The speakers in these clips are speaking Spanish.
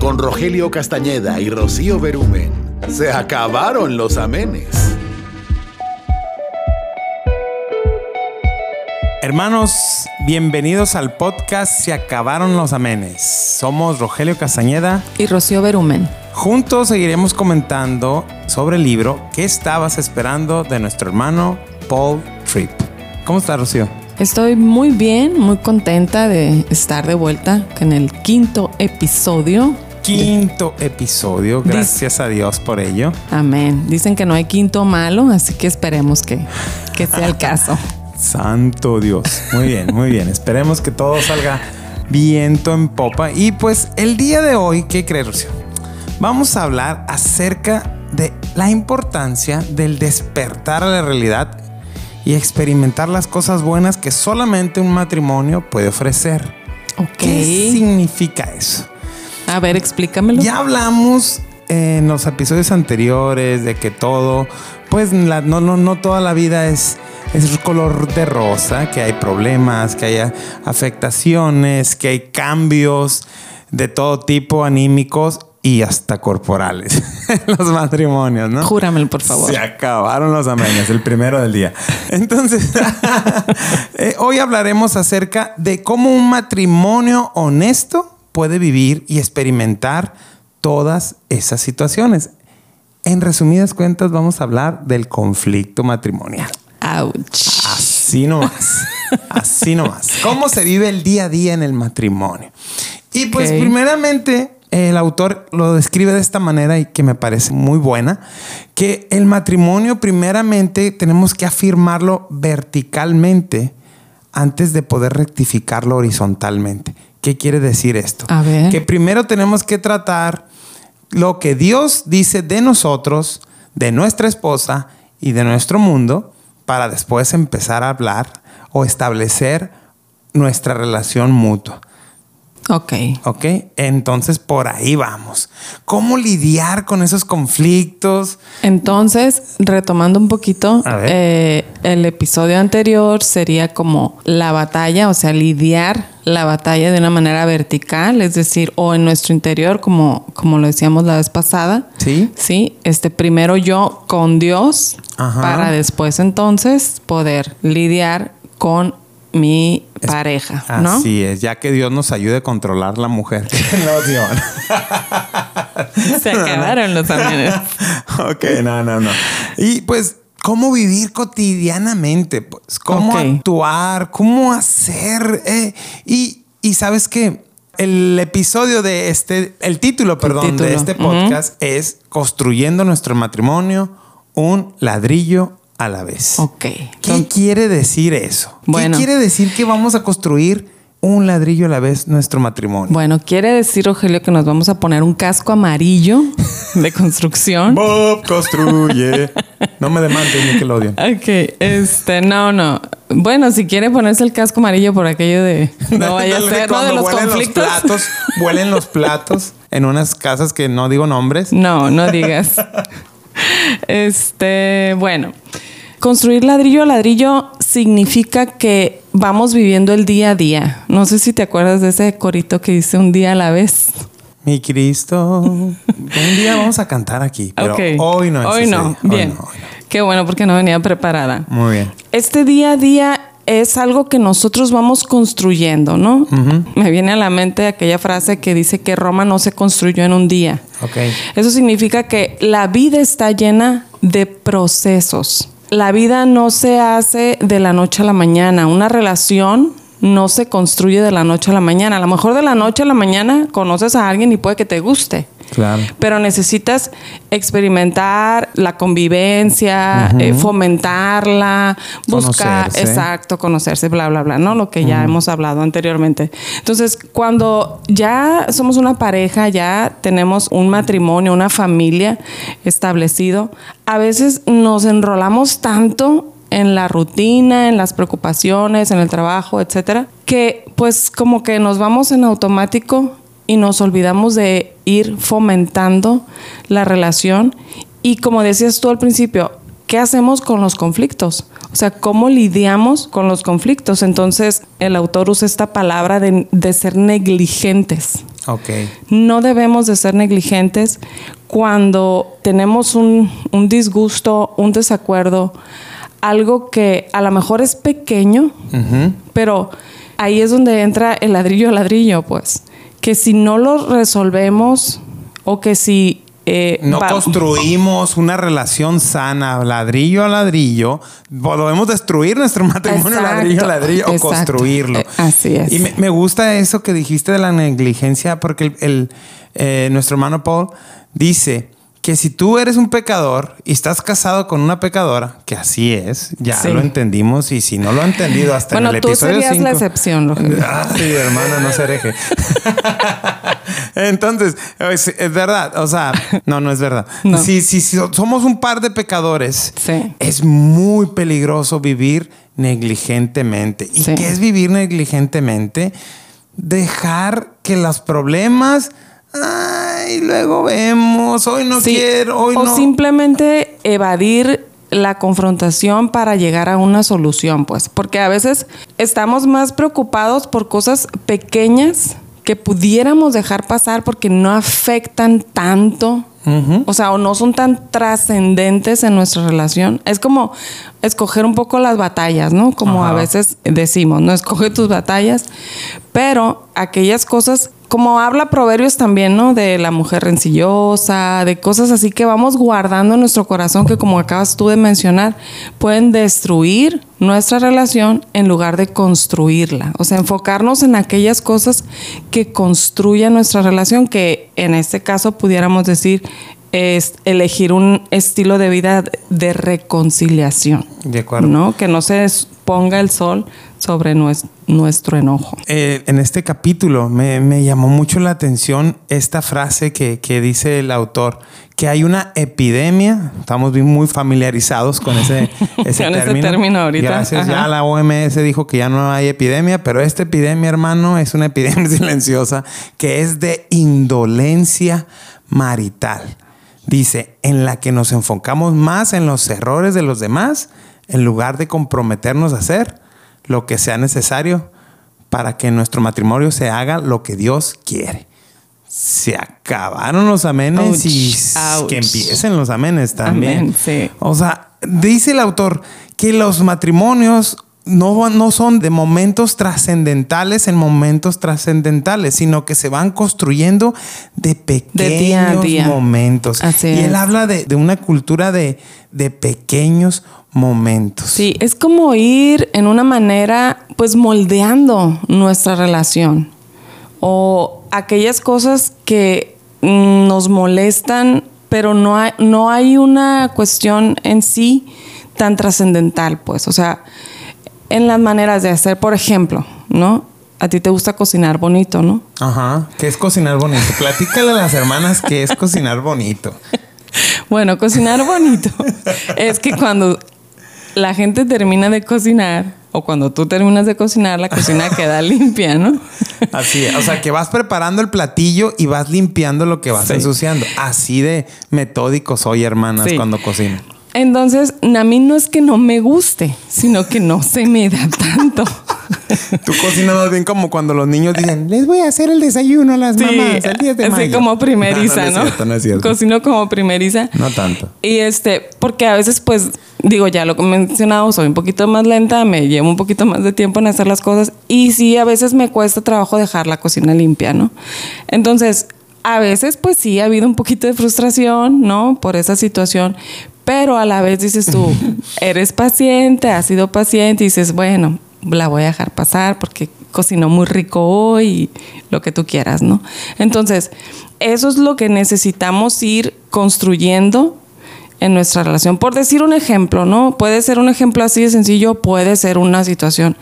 con Rogelio Castañeda y Rocío Berumen. Se acabaron los amenes. Hermanos, bienvenidos al podcast Se acabaron los amenes. Somos Rogelio Castañeda y Rocío Berumen. Juntos seguiremos comentando sobre el libro ¿Qué estabas esperando? de nuestro hermano Paul Tripp. ¿Cómo estás, Rocío? Estoy muy bien, muy contenta de estar de vuelta en el quinto episodio. Quinto episodio, gracias a Dios por ello. Amén. Dicen que no hay quinto malo, así que esperemos que, que sea el caso. Santo Dios. Muy bien, muy bien. Esperemos que todo salga viento en popa. Y pues el día de hoy, ¿qué crees, Rocío? Vamos a hablar acerca de la importancia del despertar a la realidad y experimentar las cosas buenas que solamente un matrimonio puede ofrecer. ¿Qué significa eso? A ver, explícamelo. Ya hablamos en los episodios anteriores de que todo, pues no, no, no toda la vida es es color de rosa, que hay problemas, que hay afectaciones, que hay cambios de todo tipo anímicos y hasta corporales los matrimonios, ¿no? Júramelo, por favor. Se acabaron los amenes, el primero del día. Entonces, eh, hoy hablaremos acerca de cómo un matrimonio honesto puede vivir y experimentar todas esas situaciones. En resumidas cuentas, vamos a hablar del conflicto matrimonial. Ouch. Así nomás. Así nomás. ¿Cómo se vive el día a día en el matrimonio? Y pues primeramente el autor lo describe de esta manera y que me parece muy buena, que el matrimonio primeramente tenemos que afirmarlo verticalmente antes de poder rectificarlo horizontalmente. ¿Qué quiere decir esto? A ver. Que primero tenemos que tratar lo que Dios dice de nosotros, de nuestra esposa y de nuestro mundo para después empezar a hablar o establecer nuestra relación mutua. Ok. Ok, entonces por ahí vamos. ¿Cómo lidiar con esos conflictos? Entonces, retomando un poquito, eh, el episodio anterior sería como la batalla, o sea, lidiar la batalla de una manera vertical, es decir, o en nuestro interior, como, como lo decíamos la vez pasada. Sí. Sí, este primero yo con Dios, para después entonces poder lidiar con mi pareja, ¿no? Así es, ya que Dios nos ayude a controlar la mujer. no, Dios. Se acabaron los amigos. ok, no, no, no. Y pues, ¿cómo vivir cotidianamente? Pues, ¿cómo actuar? ¿Cómo hacer? Eh, y, y sabes qué? El episodio de este, el título, perdón, de este podcast es Construyendo nuestro matrimonio, un ladrillo a la vez. Ok. ¿Qué quiere decir eso? ¿Qué quiere decir que vamos a construir un ladrillo a la vez nuestro matrimonio? Bueno, quiere decir, Rogelio, que nos vamos a poner un casco amarillo de construcción. Bob construye. No me demandes, Nickelodeon. Ok, este, no, no. Bueno, si quiere ponerse el casco amarillo por aquello de no vaya a ser, ¿no? De los conflictos. Los platos, huelen los platos en unas casas que no digo nombres. No, no digas. Este, bueno. Construir ladrillo a ladrillo significa que vamos viviendo el día a día. No sé si te acuerdas de ese corito que dice un día a la vez. Mi Cristo. un día vamos a cantar aquí, pero hoy no. hoy no. Bien. Qué bueno porque no venía preparada. Muy bien. Este día a día es algo que nosotros vamos construyendo, ¿no? Me viene a la mente aquella frase que dice que Roma no se construyó en un día. Okay. Eso significa que la vida está llena de procesos la vida no se hace de la noche a la mañana. Una relación no se construye de la noche a la mañana. A lo mejor de la noche a la mañana conoces a alguien y puede que te guste. Claro. Pero necesitas experimentar la convivencia, eh, fomentarla, buscar, exacto, conocerse, bla, bla, bla, ¿no? Lo que ya hemos hablado anteriormente. Entonces, cuando ya somos una pareja, ya tenemos un matrimonio, una familia establecido, a veces nos enrolamos tanto en la rutina, en las preocupaciones, en el trabajo, etcétera, que pues como que nos vamos en automático y nos olvidamos de ir fomentando la relación. Y como decías tú al principio, ¿qué hacemos con los conflictos? O sea, ¿cómo lidiamos con los conflictos? Entonces, el autor usa esta palabra de, ser negligentes. No debemos de ser negligentes cuando tenemos un, un disgusto, un desacuerdo, algo que a lo mejor es pequeño, pero ahí es donde entra el ladrillo a ladrillo, pues. Que si no lo resolvemos o que si eh, no construimos una relación sana ladrillo a ladrillo, podemos destruir nuestro matrimonio ladrillo a ladrillo o construirlo. Eh, así es. Y me, gusta eso que dijiste de la negligencia, porque el, eh, nuestro hermano Paul dice que si tú eres un pecador y estás casado con una pecadora, que así es, ya lo entendimos y si no lo ha entendido hasta en el episodio Bueno, tú serías la excepción, sí, hermana, no se hereje. Entonces, es, verdad, o sea, no, no es verdad. Si, si, somos un par de pecadores, es muy peligroso vivir negligentemente. ¿Y qué es vivir negligentemente? Dejar que los problemas ay, luego vemos, hoy no quiero, hoy no. O simplemente evadir la confrontación para llegar a una solución, pues, porque a veces estamos más preocupados por cosas pequeñas que pudiéramos dejar pasar porque no afectan tanto, o sea, o no son tan trascendentes en nuestra relación. Es como escoger un poco las batallas, ¿no? Como a veces decimos, no escoge tus batallas, pero aquellas cosas como habla Proverbios también, ¿no? De la mujer rencillosa, de cosas así que vamos guardando en nuestro corazón que como acabas tú de mencionar, pueden destruir nuestra relación en lugar de construirla. O sea, enfocarnos en aquellas cosas que construyan nuestra relación, que en este caso pudiéramos decir es elegir un estilo de vida de reconciliación. De acuerdo. ¿No? Que no se ponga el sol sobre nuestro, enojo. Eh, en este capítulo me, llamó mucho la atención esta frase que, dice el autor, que hay una epidemia, estamos muy familiarizados con ese, ese término. ahorita. Gracias, ya la OMS dijo que ya no hay epidemia, pero esta epidemia, hermano, es una epidemia silenciosa que es de indolencia marital. Dice, en la que nos enfocamos más en los errores de los demás en lugar de comprometernos a hacer lo que sea necesario para que nuestro matrimonio se haga lo que Dios quiere. Se acabaron los amenes y que empiecen los amenes también. O sea, dice el autor que los matrimonios no, no son de momentos trascendentales en momentos trascendentales, sino que se van construyendo de pequeños momentos. y él habla de, una cultura de, de pequeños momentos. Sí, es como ir en una manera, pues moldeando nuestra relación o aquellas cosas que nos molestan, pero no hay, no hay una cuestión en sí tan trascendental, pues, o sea, en las maneras de hacer, por ejemplo, ¿no? A ti te gusta cocinar bonito, ¿no? Ajá. ¿Qué es cocinar bonito? Platícale a las hermanas qué es cocinar bonito. Bueno, cocinar bonito es que cuando la gente termina de cocinar o cuando tú terminas de cocinar, la cocina queda limpia, ¿no? Así es. O sea, que vas preparando el platillo y vas limpiando lo que vas ensuciando. Así de metódico soy, hermanas, cuando cocino. Entonces, a mí no es que no me guste, sino que no se me da tanto. Tú cocinas más bien como cuando los niños dicen, les voy a hacer el desayuno a las mamás el día de mayo. Así como primeriza, ¿no? No, es cierto, Cocino como primeriza. No tanto. Y este, porque a veces, pues, digo, ya lo he mencionado, soy un poquito más lenta, me llevo un poquito más de tiempo en hacer las cosas. Y sí, a veces me cuesta trabajo dejar la cocina limpia, ¿no? Entonces, a veces, pues sí, ha habido un poquito de frustración, ¿no? Por esa situación, pero a la vez dices tú, eres paciente, has sido paciente y dices, bueno, la voy a dejar pasar porque cocinó muy rico hoy y lo que tú quieras, ¿no? Entonces, eso es lo que necesitamos ir construyendo en nuestra relación. Por decir un ejemplo, ¿no? Puede ser un ejemplo así de sencillo, puede ser una situación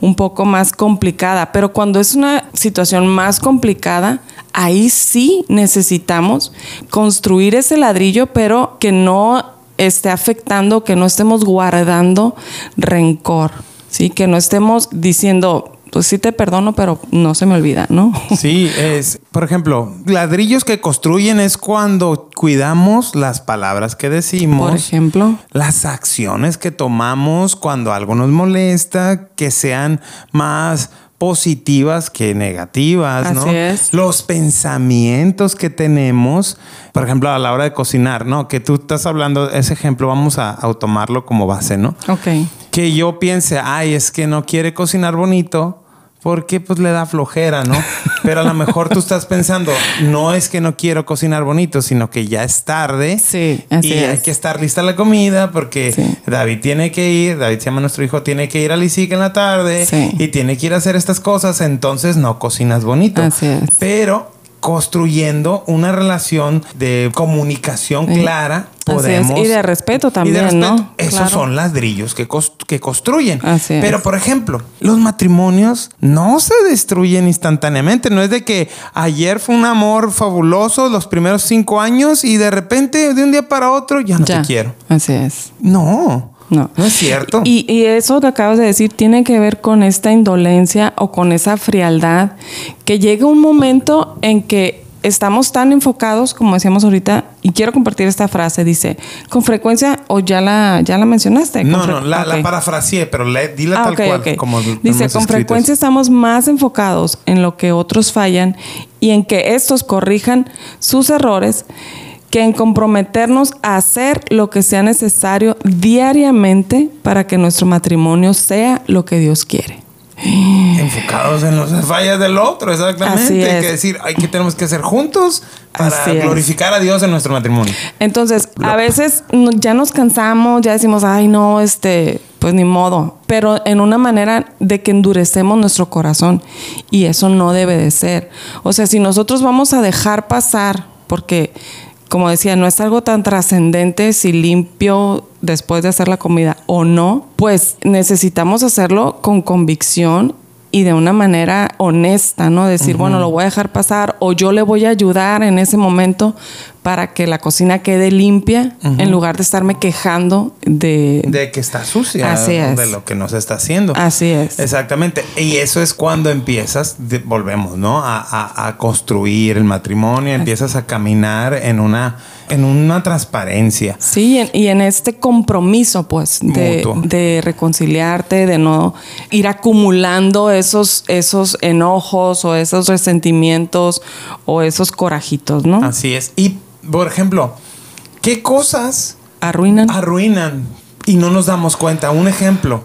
un poco más complicada, pero cuando es una situación más complicada, ahí sí necesitamos construir ese ladrillo, pero que no esté afectando, que no estemos guardando rencor. ¿sí? Que no estemos diciendo, pues sí te perdono, pero no se me olvida, ¿no? Sí, es, por ejemplo, ladrillos que construyen es cuando cuidamos las palabras que decimos. Por ejemplo. Las acciones que tomamos cuando algo nos molesta, que sean más positivas que negativas, Así ¿no? es. Los pensamientos que tenemos, por ejemplo, a la hora de cocinar, ¿no? Que tú estás hablando, ese ejemplo, vamos a, a tomarlo como base, ¿no? Ok. Que yo piense, ay, es que no quiere cocinar bonito porque pues le da flojera, ¿no? Pero a lo mejor tú estás pensando, no es que no quiero cocinar bonito, sino que ya es tarde. Sí, así y hay que estar lista la comida porque Sí. David tiene que ir, David se llama nuestro hijo, tiene que ir al ISIC en la tarde Sí. y tiene que ir a hacer estas cosas, entonces no cocinas bonito. Así es. Pero construyendo una relación de comunicación Sí. clara, Así es. podemos... Y de respeto también, Y de respeto. ¿no? Esos Claro. son ladrillos que, que construyen. Así es. Pero, por ejemplo, los matrimonios no se destruyen instantáneamente. No es de que ayer fue un amor fabuloso los primeros cinco años y de repente, de un día para otro, ya no Ya. te quiero. Así es. No. No. No es cierto. Y, y eso que acabas de decir tiene que ver con esta indolencia o con esa frialdad que llega un momento en que estamos tan enfocados, como decíamos ahorita, y quiero compartir esta frase, dice, con frecuencia, o ya la, ya la mencionaste. no, no, la, la parafraseé, pero dila Ah, tal ok, cual. ok. Como Dice, con frecuencia estamos más enfocados en lo que otros fallan y en que estos corrijan sus errores que en comprometernos a hacer lo que sea necesario diariamente para que nuestro matrimonio sea lo que Dios quiere. Enfocados en las fallas del otro, exactamente. Así Hay es. que decir, hay que tenemos que hacer juntos para Así es. glorificar a Dios en nuestro matrimonio. Entonces, a veces ya nos cansamos, ya decimos, ay, no, este, pues ni modo. Pero en una manera de que endurecemos nuestro corazón. Y eso no debe de ser. O sea, si nosotros vamos a dejar pasar, porque, como decía, no es algo tan trascendente si limpio después de hacer la comida o no, pues necesitamos hacerlo con convicción y de una manera honesta, ¿no? Decir, bueno, lo voy a dejar pasar o yo le voy a ayudar en ese momento para que la cocina quede limpia en lugar de estarme quejando de... De que está sucia, Así es. de lo que nos está haciendo. Así es. Exactamente. Y eso es cuando empiezas, de- volvemos, ¿no? A, a- a construir el matrimonio, empiezas a caminar en una, en una transparencia. Sí, y en, y en este compromiso, pues, de, de reconciliarte, de no ir acumulando esos, esos enojos o esos resentimientos o esos corajitos, ¿no? Así es. Y, por ejemplo, ¿qué cosas Arruinan. arruinan y no nos damos cuenta? Un ejemplo,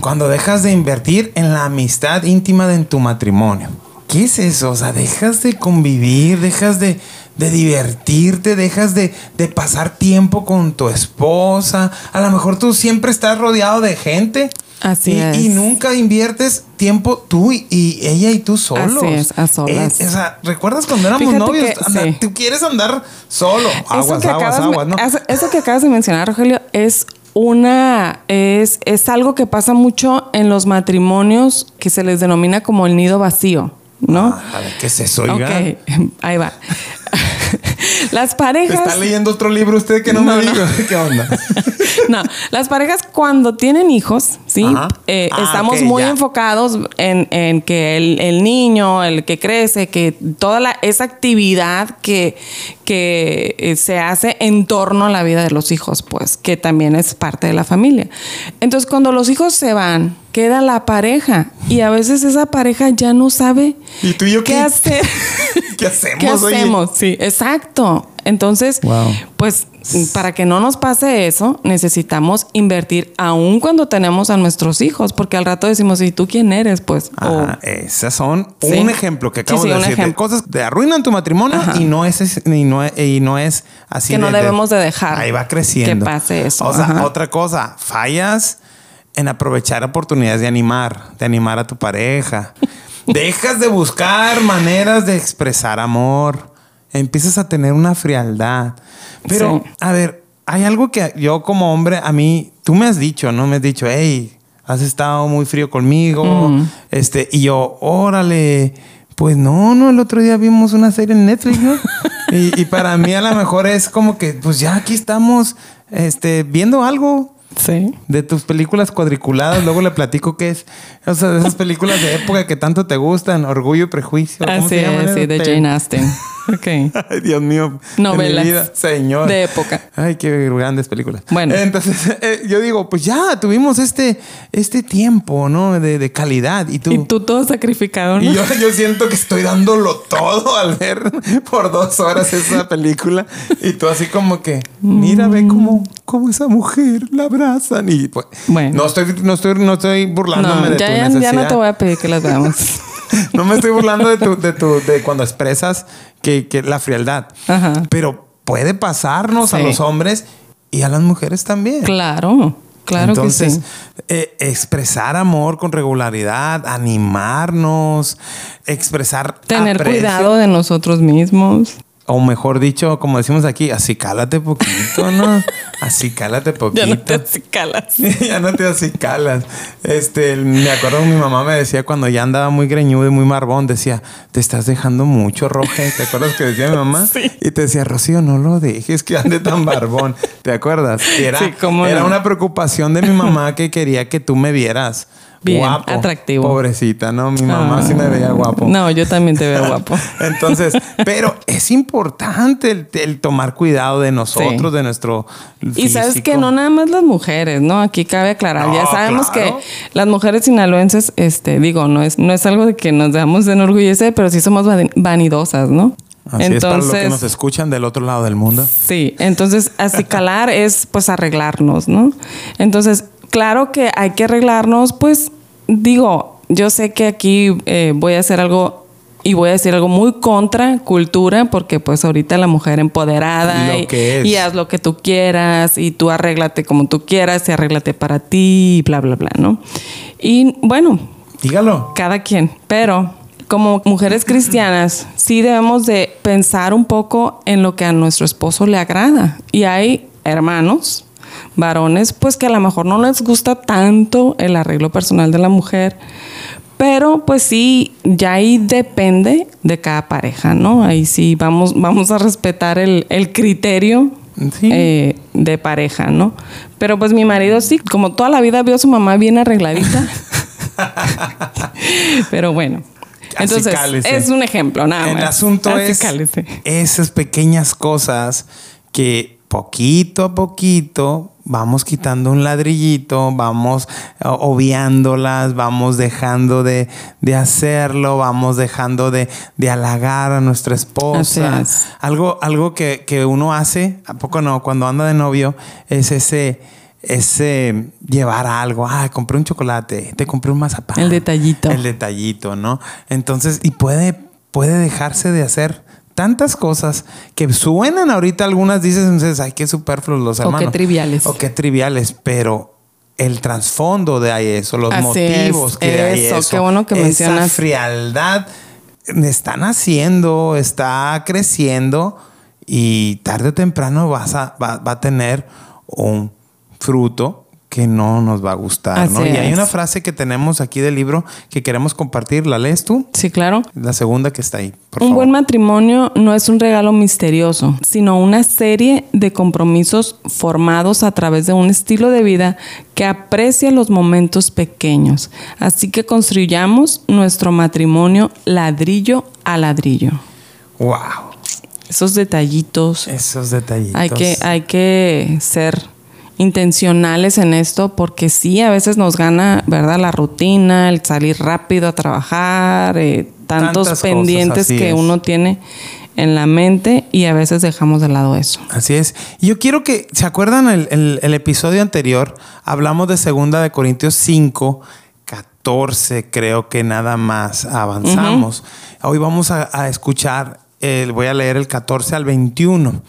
cuando dejas de invertir en la amistad íntima de en tu matrimonio. ¿Qué es eso? O sea, dejas de convivir, dejas de, de divertirte, dejas de, de pasar tiempo con tu esposa. A lo mejor tú siempre estás rodeado de gente. Así y, es. y nunca inviertes tiempo tú y, y ella y tú solos. Así es, a solas. Eh, o sea, ¿recuerdas cuando éramos Fíjate novios? que- Anda, sí. Tú quieres andar solo. Aguas, eso que aguas, acabas, aguas, ¿no? eso- eso que acabas de mencionar, Rogelio, es una es, es algo que pasa mucho en los matrimonios que se les denomina como el nido vacío, ¿no? Ah, a ver, ¿qué es eso, oiga? ok, ahí va. Las ¿Está parejas. leyendo otro libro usted que no, No, me no. diga? ¿Qué onda? No, las parejas cuando tienen hijos, ¿sí? Eh, Ah, estamos muy ya. enfocados en, en que el, el niño, el que crece, que toda la, esa actividad que, que eh, se hace en torno a la vida de los hijos, pues, que también es parte de la familia. Entonces, cuando los hijos se van, queda la pareja y a veces esa pareja ya no sabe ¿Y tú y yo qué qué? hacer. ¿Qué hacemos? ¿Qué oye? hacemos? Sí, exacto. Entonces, Wow. pues para que no nos pase eso, necesitamos invertir aún cuando tenemos a nuestros hijos, porque al rato decimos, ¿y tú quién eres? Pues, o- Ajá, esas son Sí. un ejemplo que acabo sí, de decir. de cosas que arruinan tu matrimonio Ajá. y no, es, y, no, y no es así. Que no debemos de dejar Ahí va creciendo. que pase eso. O sea, Ajá. otra cosa, fallas en aprovechar oportunidades de animar, de animar a tu pareja. Dejas de buscar maneras de expresar amor. Empiezas a tener una frialdad. Pero, Sí. a ver, hay algo que yo como hombre, a mí, tú me has dicho, ¿no? Me has dicho, hey, has estado muy frío conmigo. Mm. Este, y yo, órale. Pues no, no, el otro día vimos una serie en Netflix, ¿no? y, y para mí a lo mejor es como que, pues ya aquí estamos, este, viendo algo sí. de tus películas cuadriculadas. Luego le platico qué es, o sea, de esas películas de época que tanto te gustan, Orgullo y Prejuicio. ¿cómo Así se llaman es, sí, esas? de Jane Austen. Ok. Ay, Dios mío. Novelas. Mi vida, señor. De época. Ay, qué grandes películas. Bueno. Entonces, eh, yo digo, pues ya tuvimos este, este tiempo, ¿no? De, de calidad. Y tú. Y tú todo sacrificado, ¿no? Y yo, yo siento que estoy dándolo todo al ver por dos horas esa película. Y tú así como que, mira, ve cómo, cómo esa mujer la abrazan. Y pues, Bueno. no estoy, no estoy, no estoy burlándome No, de ya, tu ya, necesidad. ya no te voy a pedir que las veamos. No me estoy burlando de tu, de tu, de cuando expresas que, que la frialdad. Ajá. Pero puede pasarnos a los hombres y a las mujeres también. Claro, claro Entonces, que sí. eh, expresar amor con regularidad, animarnos, expresar Tener aprecio, cuidado de nosotros mismos. O mejor dicho, como decimos aquí, así cálate poquito, ¿no? Así cálate poquito. Ya no te acicalas. ya no te acicalas. Este, me acuerdo que mi mamá me decía cuando ya andaba muy greñudo y muy marbón, decía, te estás dejando mucho, Roge. ¿Te acuerdas que decía mi mamá? Sí. Y te decía, Rocío, no lo dejes que ande tan barbón. ¿Te acuerdas? Y era, Sí, era no. una preocupación de mi mamá que quería que tú me vieras Bien, guapo. atractivo. Pobrecita, ¿no? Mi mamá sí me veía guapo. No, yo también te veo guapo. Entonces, pero es importante el, el tomar cuidado de nosotros, Sí. de nuestro Y sabes físico. que no nada más las mujeres, ¿no? Aquí cabe aclarar. No, ya sabemos claro. que las mujeres sinaloenses, este, digo, no es, no es algo de que nos damos de enorgullecer, pero sí somos van- vanidosas, ¿no? Así es para los que nos escuchan del otro lado del mundo. Sí, entonces acicalar es pues arreglarnos, ¿no? Entonces, claro que hay que arreglarnos, pues digo, yo sé que aquí eh, voy a hacer algo y voy a decir algo muy contra cultura, porque pues ahorita la mujer empoderada y haz lo que tú quieras y tú arréglate como tú quieras y arréglate para ti y bla, bla, bla, ¿no? Y bueno, Dígalo. cada quien, pero como mujeres cristianas sí debemos de pensar un poco en lo que a nuestro esposo le agrada. Y hay hermanos, varones, pues que a lo mejor no les gusta tanto el arreglo personal de la mujer. Pero pues sí, ya ahí depende de cada pareja, ¿no? Ahí sí vamos, vamos a respetar el, el criterio Sí. eh, de pareja, ¿no? Pero pues mi marido sí, como toda la vida vio a su mamá bien arregladita. Pero bueno. Entonces, es un ejemplo, nada más. El asunto es esas pequeñas cosas que poquito a poquito vamos quitando un ladrillito, vamos eh, obviándolas, vamos dejando de, de hacerlo, vamos dejando de, de halagar a nuestra esposa. Es. Algo, algo que, que uno hace, ¿a poco no? Cuando anda de novio, es ese, ese llevar algo. Ah, compré un chocolate, te compré un mazapán. El detallito. El detallito, ¿no? Entonces, y puede, puede dejarse de hacer tantas cosas que suenan ahorita algunas dices, entonces, ay, qué superfluos los O qué hermanos. triviales. O qué triviales, pero el trasfondo de ahí eso, los Así motivos es, que hay eso, eso. qué bueno que esa mencionas. frialdad está naciendo, está creciendo y tarde o temprano vas a, va, va a tener un fruto que no nos va a gustar, ¿no? Y hay una frase que tenemos aquí del libro que queremos compartir. ¿La lees tú? Sí, claro. La segunda que está ahí, por un favor. buen matrimonio no es un regalo misterioso, sino una serie de compromisos formados a través de un estilo de vida que aprecia los momentos pequeños. Así que construyamos nuestro matrimonio ladrillo a ladrillo. Wow. Esos detallitos. Esos detallitos. Hay que, hay que ser intencionales en esto porque sí, a veces nos gana, ¿verdad? La rutina, el salir rápido a trabajar, eh, tantos Tantas pendientes que es. uno tiene en la mente y a veces dejamos de lado eso. Así es. Yo quiero que, ¿se acuerdan el, el- el episodio anterior? Hablamos de segunda de Corintios 5, 14, creo que nada más avanzamos. Hoy vamos a, a escuchar, el- voy a leer el 14 al 21.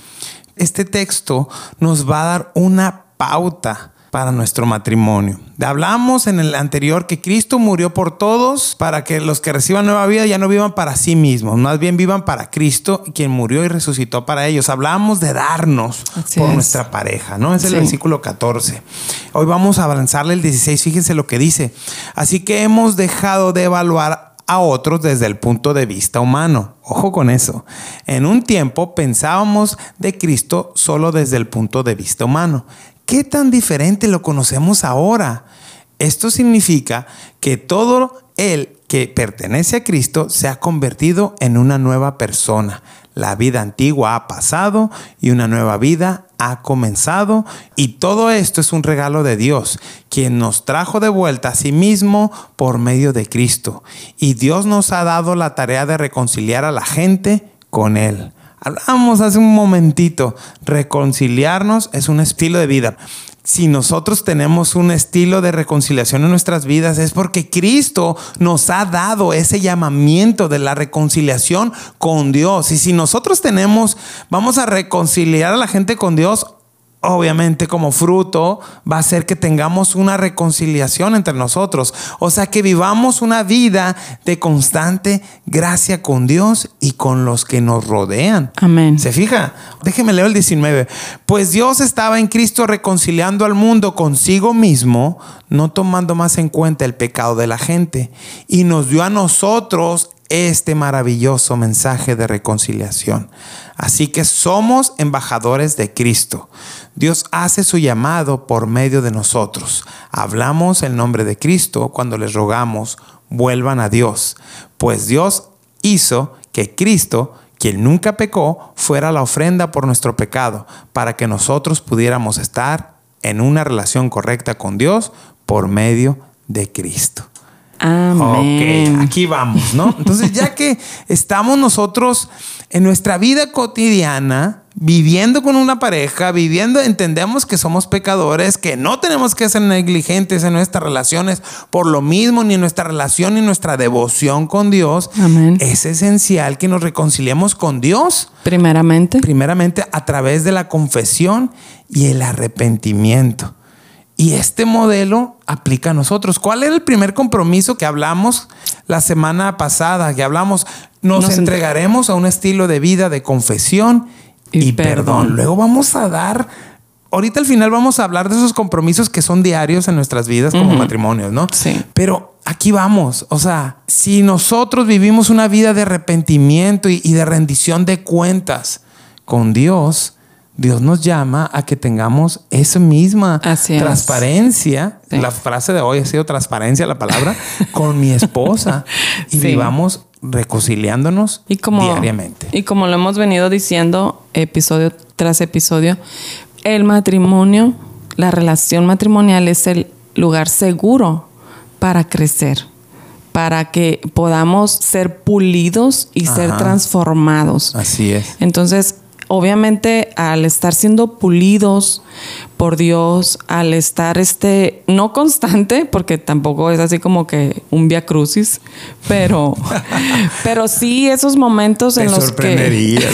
Este texto nos va a dar una pauta para nuestro matrimonio. Hablamos en el anterior que Cristo murió por todos para que los que reciban nueva vida ya no vivan para sí mismos, más bien vivan para Cristo, quien murió y resucitó para ellos. Hablamos de darnos Así por es. nuestra pareja, ¿no? Es el Sí. versículo 14. Hoy vamos a avanzarle el 16, fíjense lo que dice. Así que hemos dejado de evaluar a otros desde el punto de vista humano. Ojo con eso. En un tiempo pensábamos de Cristo solo desde el punto de vista humano. ¿Qué tan diferente lo conocemos ahora? Esto significa que todo el que pertenece a Cristo se ha convertido en una nueva persona. La vida antigua ha pasado y una nueva vida ha comenzado y todo esto es un regalo de Dios, quien nos trajo de vuelta a sí mismo por medio de Cristo. Y Dios nos ha dado la tarea de reconciliar a la gente con Él. Hablamos hace un momentito, reconciliarnos es un estilo de vida si nosotros tenemos un estilo de reconciliación en nuestras vidas es porque Cristo nos ha dado ese llamamiento de la reconciliación con Dios. Y si nosotros tenemos, vamos a reconciliar a la gente con Dios, obviamente como fruto va a ser que tengamos una reconciliación entre nosotros. O sea, que vivamos una vida de constante gracia con Dios y con los que nos rodean. Amén. ¿Se fija? Déjeme leer el 19. Pues Dios estaba en Cristo reconciliando al mundo consigo mismo, no tomando más en cuenta el pecado de la gente, y nos dio a nosotros este maravilloso mensaje de reconciliación. Así que somos embajadores de Cristo. Dios hace su llamado por medio de nosotros. Hablamos el nombre de Cristo cuando les rogamos, vuelvan a Dios, pues Dios hizo que Cristo, quien nunca pecó, fuera la ofrenda por nuestro pecado, para que nosotros pudiéramos estar en una relación correcta con Dios por medio de Cristo. Amén. Ok, aquí vamos, ¿no? Entonces, ya que estamos nosotros en nuestra vida cotidiana, viviendo con una pareja, viviendo, entendemos que somos pecadores, que no tenemos que ser negligentes en nuestras relaciones por lo mismo, ni en nuestra relación ni nuestra devoción con Dios. Amén. Es esencial que nos reconciliemos con Dios. Primeramente. Primeramente a través de la confesión y el arrepentimiento. Y este modelo aplica a nosotros. ¿Cuál era el primer compromiso que hablamos la semana pasada? Que hablamos, nos, Nos entregaremos a un estilo de vida de confesión y, Y perdón. perdón. Luego vamos a dar, ahorita al final vamos a hablar de esos compromisos que son diarios en nuestras vidas como Ujú. matrimonios, ¿no? Sí. Pero aquí vamos, o sea, si nosotros vivimos una vida de arrepentimiento y, y de rendición de cuentas con Dios, Dios nos llama a que tengamos esa misma Así transparencia. Sí. La frase de hoy ha sido transparencia, la palabra, con mi esposa. Y Sí. vivamos reconciliándonos Y como, diariamente. y como lo hemos venido diciendo episodio tras episodio, el matrimonio, la relación matrimonial es el lugar seguro para crecer, para que podamos ser pulidos y ser transformados. Así es. Entonces, obviamente, al estar siendo pulidos por Dios, al estar este, no constante, porque tampoco es así como que un via crucis, pero, pero sí esos momentos en los que.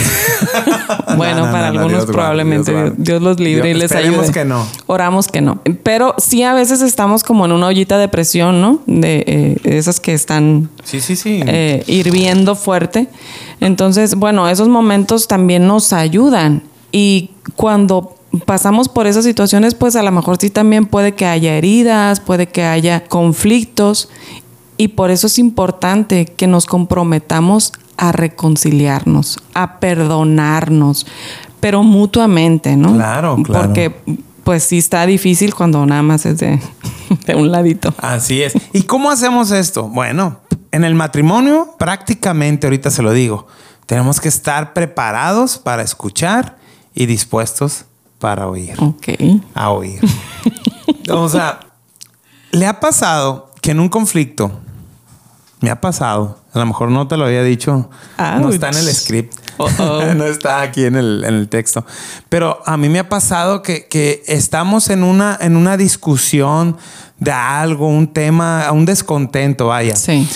Bueno, No, no, para no, no, algunos Dios probablemente Dios los libre Dios- y les ayude. que no. Oramos que no. Pero sí a veces estamos como en una ollita de presión, ¿no? De eh, esas que están Sí, sí, sí. eh, hirviendo fuerte. Entonces, bueno, esos momentos también nos ayudan. Y cuando pasamos por esas situaciones, pues a lo mejor sí también puede que haya heridas, puede que haya conflictos. Y por eso es importante que nos comprometamos a reconciliarnos, a perdonarnos, pero mutuamente, ¿no? Claro, claro. Porque pues sí está difícil cuando nada más es de, de un ladito. Así es. ¿Y cómo hacemos esto? Bueno, en el matrimonio prácticamente, ahorita se lo digo, tenemos que estar preparados para escuchar y dispuestos para oír. Ok. A oír. o sea, ¿le ha pasado que en un conflicto, me ha pasado, a lo mejor no te lo había dicho, no Ouch. está en el script, no está aquí en el, en el texto, pero a mí me ha pasado que, que estamos en una, en una discusión de algo, un tema, un descontento, vaya. Sí.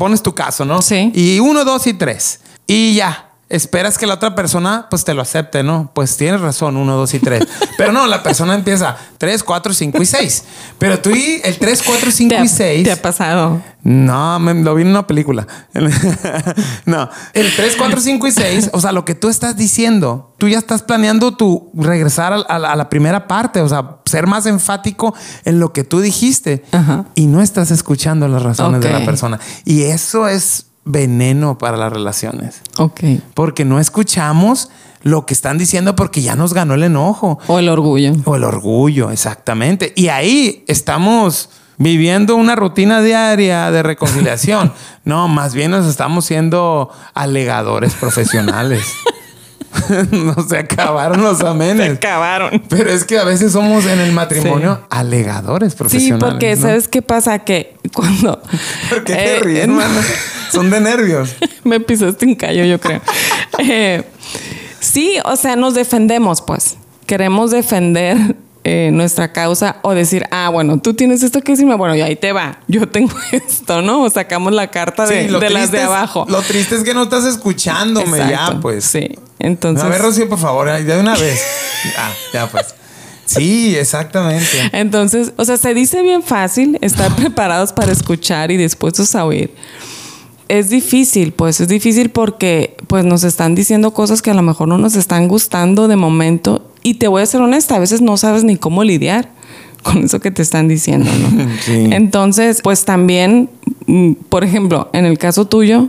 Pones tu caso, ¿no? Sí. Y uno, dos y tres. Y ya. Esperas que la otra persona pues te lo acepte, ¿no? Pues tienes razón, uno, dos y tres. Pero no, la persona empieza tres, cuatro, cinco y seis. Pero tú y el tres, cuatro, cinco ¿Te ha, y seis. te ha pasado? No, me, lo vi en una película. no, el 3, 4, 5 y 6, o sea, lo que tú estás diciendo, tú ya estás planeando tu regresar a, a la- a la primera parte, o sea, ser más enfático en lo que tú dijiste Ajá. y no estás escuchando las razones de la persona. Y eso es veneno para las relaciones, Ok. porque no escuchamos lo que están diciendo porque ya nos ganó el enojo. O el orgullo. O el orgullo, exactamente. Y ahí estamos viviendo una rutina diaria de reconciliación. no, más bien nos estamos siendo alegadores profesionales. no se acabaron los amenes. Se acabaron. Pero es que a veces somos en el matrimonio alegadores profesionales. Sí, porque ¿sabes qué pasa? Que cuando. ¿Por qué te eh, ríes, Son de nervios. Me pisaste un callo, yo creo. Eh, sí, o sea, nos defendemos, pues. Queremos defender eh, nuestra causa o decir, ah, bueno, tú tienes esto que decirme, bueno, y ahí te va, yo tengo esto, ¿no? O sacamos la carta de, las de abajo. lo triste es que no estás escuchándome ya, pues. Sí, entonces. A ver, Rocío, por favor, de una vez. ah, ya, pues. Sí, exactamente. Entonces, o sea, se dice bien fácil estar preparados para escuchar y dispuestos a oír. Es difícil, pues es difícil porque pues nos están diciendo cosas que a lo mejor no nos están gustando de momento y te voy a ser honesta, a veces no sabes ni cómo lidiar con eso que te están diciendo, ¿no? Entonces, pues también, mm, por ejemplo, en el caso tuyo,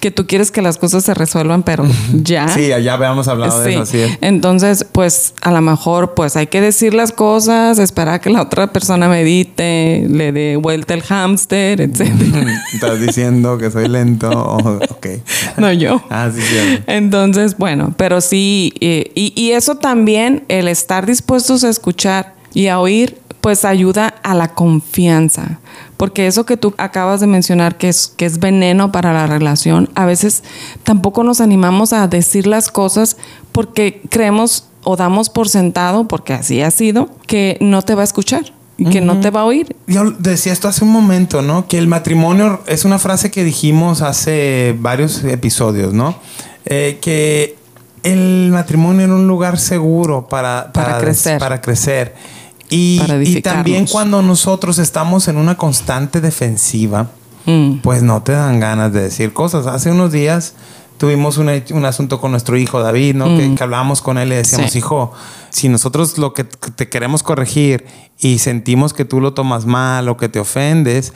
que tú quieres que las cosas se resuelvan, pero ya. Sí, ya habíamos hablado de eso, así Entonces, pues a lo mejor, pues hay que decir las cosas, esperar a que la otra persona medite, le dé vuelta el hámster, etc. Estás diciendo que soy lento, ok. No yo. Ah, sí, sí. Entonces, bueno, pero sí, y, y eso también, el estar dispuestos a escuchar y a oír, pues ayuda a la confianza. Porque eso que tú acabas de mencionar, que es, que es veneno para la relación, a veces tampoco nos animamos a decir las cosas porque creemos o damos por sentado, porque así ha sido, que no te va a escuchar y que no te va a oír. Yo decía esto hace un momento, ¿no? Que el matrimonio es una frase que dijimos hace varios episodios, ¿no? Eh, que el matrimonio era un lugar seguro para, para, crecer. Para crecer. Y, también cuando nosotros estamos en una constante defensiva, mm. pues no te dan ganas de decir cosas. Hace unos días tuvimos un asunto con nuestro hijo David, ¿no? Que, mm. hablábamos con él y decíamos, hijo, si nosotros lo que te queremos corregir y sentimos que tú lo tomas mal o que te ofendes,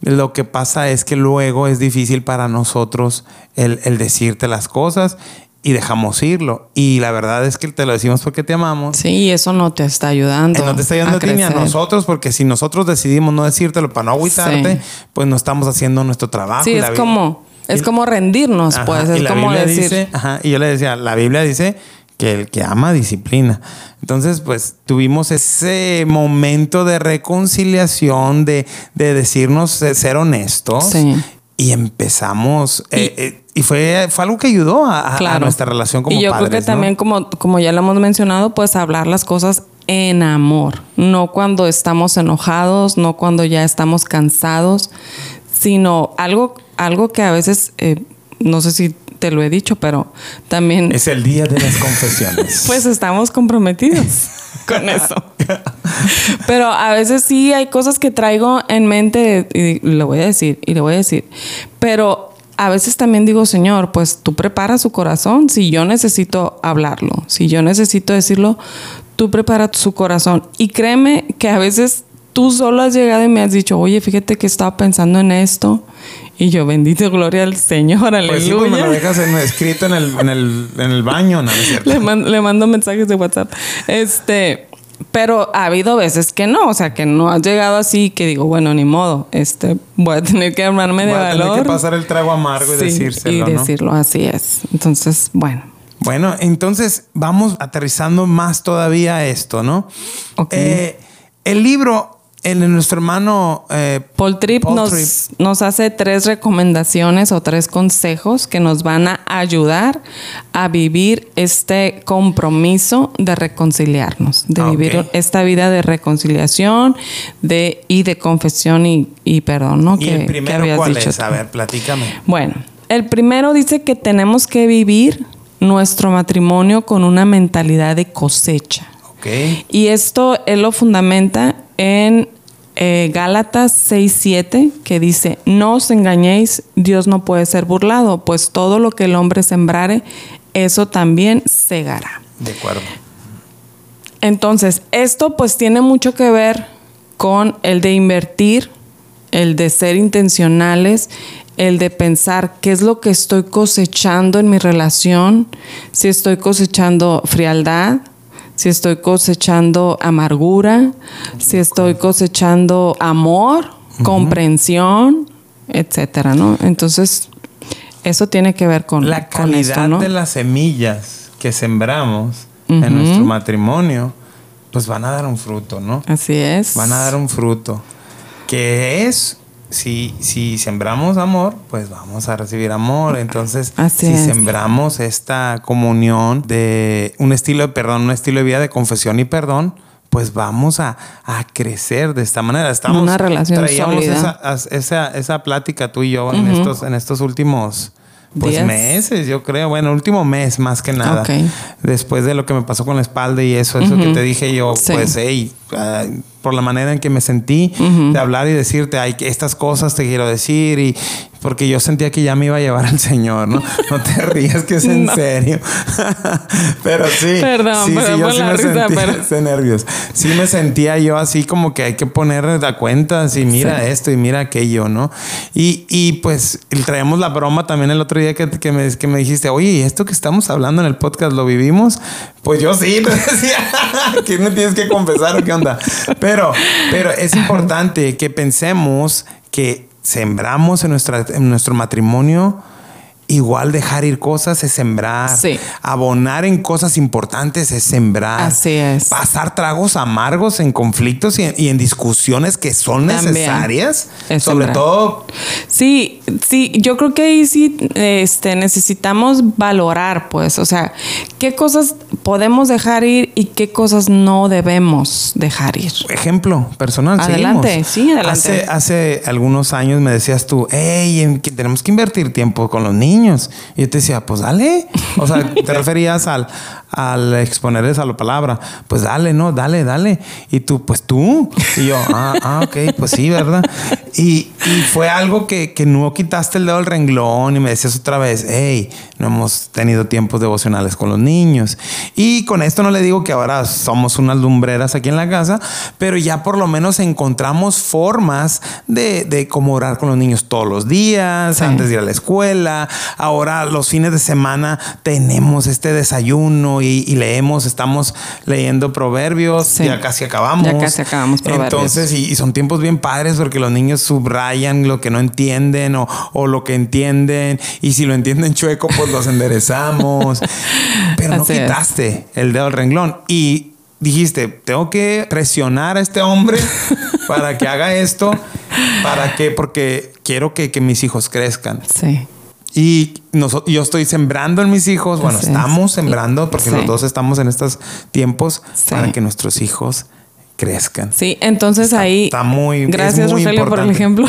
lo que pasa es que luego es difícil para nosotros el, el decirte las cosas y dejamos irlo. Y la verdad es que te lo decimos porque te amamos. Sí, eso no te está ayudando. Eh, no te está ayudando a, ti ni a nosotros, porque si nosotros decidimos no decírtelo para no agüitarte, pues no estamos haciendo nuestro trabajo. Sí, es como, es como rendirnos, pues. Es como decir. ajá, y yo le decía, la Biblia dice que el que ama disciplina. Entonces, pues tuvimos ese momento de reconciliación, de, de decirnos, ser honestos. Sí. Y empezamos. Eh, eh, y fue, fue algo que ayudó a, nuestra relación como Y yo creo que también, como, como ya lo hemos mencionado, pues hablar las cosas en amor, no cuando estamos enojados, no cuando ya estamos cansados, sino algo, algo que a veces, eh, no sé si te lo he dicho, pero también... Es el día de las confesiones. pues estamos comprometidos con eso. Pero a veces sí hay cosas que traigo en mente y le voy a decir, y le voy a decir. Pero a veces también digo, Señor, pues tú prepara su corazón. Si yo necesito hablarlo, si yo necesito decirlo, tú prepara su corazón. Y créeme que a veces tú solo has llegado y me has dicho, oye, fíjate que estaba pensando en esto. Y yo, bendito gloria al Señor, aleluya. Pues sí, pues me lo dejas escrito en el, en el, en el baño, ¿no es cierto? Le, le mando mensajes de WhatsApp. Este, pero ha habido veces que no, o sea, que no has llegado así que digo, bueno, ni modo, este, voy a tener que armarme de voy a Tener que pasar el trago amargo y decírselo. Y decirlo, así es. Entonces, bueno. Bueno, entonces vamos aterrizando más todavía esto, ¿no? Ok. Eh, el libro en nuestro hermano eh, Paul, Tripp, nos, nos, hace tres recomendaciones o tres consejos que nos van a ayudar a vivir este compromiso de reconciliarnos, de vivir esta vida de reconciliación de, y de confesión y, perdón, ¿no? ¿Y que, el primero cuál es? A ver, platícame. Bueno, el primero dice que tenemos que vivir nuestro matrimonio con una mentalidad de cosecha. Okay. Y esto él lo fundamenta en eh, Gálatas 6:7, que dice, no os engañéis, Dios no puede ser burlado, pues todo lo que el hombre sembrare, eso también segará. De acuerdo. Entonces, esto pues tiene mucho que ver con el de invertir, el de ser intencionales, el de pensar qué es lo que estoy cosechando en mi relación, si estoy cosechando frialdad, si estoy cosechando amargura, si estoy cosechando amor, comprensión, etcétera, ¿no? Entonces, eso tiene que ver con la calidad de las semillas que sembramos en nuestro matrimonio, pues van a dar un fruto, ¿no? Así es. Van a dar un fruto que es si, si sembramos amor, pues vamos a recibir amor. Entonces, si sembramos esta comunión de un estilo de perdón, un estilo de vida de confesión y perdón, pues vamos a, crecer de esta manera. Estamos, una relación traíamos esa, esa, plática tú y yo en, estos, en estos últimos pues meses, yo creo. Bueno, último mes más que nada. Después de lo que me pasó con la espalda y eso, eso que te dije yo, pues, hey, ah, por la manera en que me sentí de hablar y decirte, ay, estas cosas te quiero decir y, porque yo sentía que ya me iba a llevar al Señor, ¿no? No te rías que es en serio. pero sí. Perdón, sí, sí, yo sí me risa, sentía, nervios. Sí me sentía yo así como que hay que poner la cuenta, así mira esto y mira aquello, ¿no? Y, y pues traemos la broma también el otro día que, que, me, que me dijiste, oye, esto que estamos hablando en el podcast lo vivimos? Pues yo sí, te decía, ¿qué me tienes que confesar o qué onda? Pero, pero es importante que pensemos que sembramos en, nuestra, en nuestro matrimonio Igual dejar ir cosas es sembrar. Abonar en cosas importantes es sembrar. Así es. Pasar tragos amargos en conflictos y en, discusiones que son necesarias. sobre todo. Sí, sí, yo creo que ahí sí este, necesitamos valorar, pues, o sea, qué cosas podemos dejar ir y qué cosas no debemos dejar ir. Ejemplo personal. Adelante, sí, adelante. Hace, hace algunos años me decías tú, hey, tenemos que invertir tiempo con los niños y yo te decía, pues dale. O sea, te referías al, al exponerles a la palabra. Pues dale, no, dale, dale. Y tú, pues tú. Y yo, ah, ah ok, pues sí, ¿verdad? Y, y fue algo que, que, no quitaste el dedo del renglón y me decías otra vez, hey, no hemos tenido tiempos devocionales con los niños. Y con esto no le digo que ahora somos unas lumbreras aquí en la casa, pero ya por lo menos encontramos formas de, de cómo orar con los niños todos los días, antes de ir a la escuela. Ahora los fines de semana tenemos este desayuno y, leemos, estamos leyendo proverbios, ya casi acabamos. Ya casi acabamos proverbios. Entonces, y, y son tiempos bien padres porque los niños subrayan lo que no entienden o, lo que entienden. Y si lo entienden chueco, pues los enderezamos. Pero no quitaste el dedo del renglón. Y dijiste, tengo que presionar a este hombre para que haga esto. ¿Para qué? Porque quiero que, mis hijos crezcan. Sí. Y yo estoy sembrando en mis hijos, bueno, estamos sembrando porque los dos estamos en estos tiempos para que nuestros hijos crezcan. Sí, entonces ahí. Está muy. Gracias, Rogelio, por el ejemplo.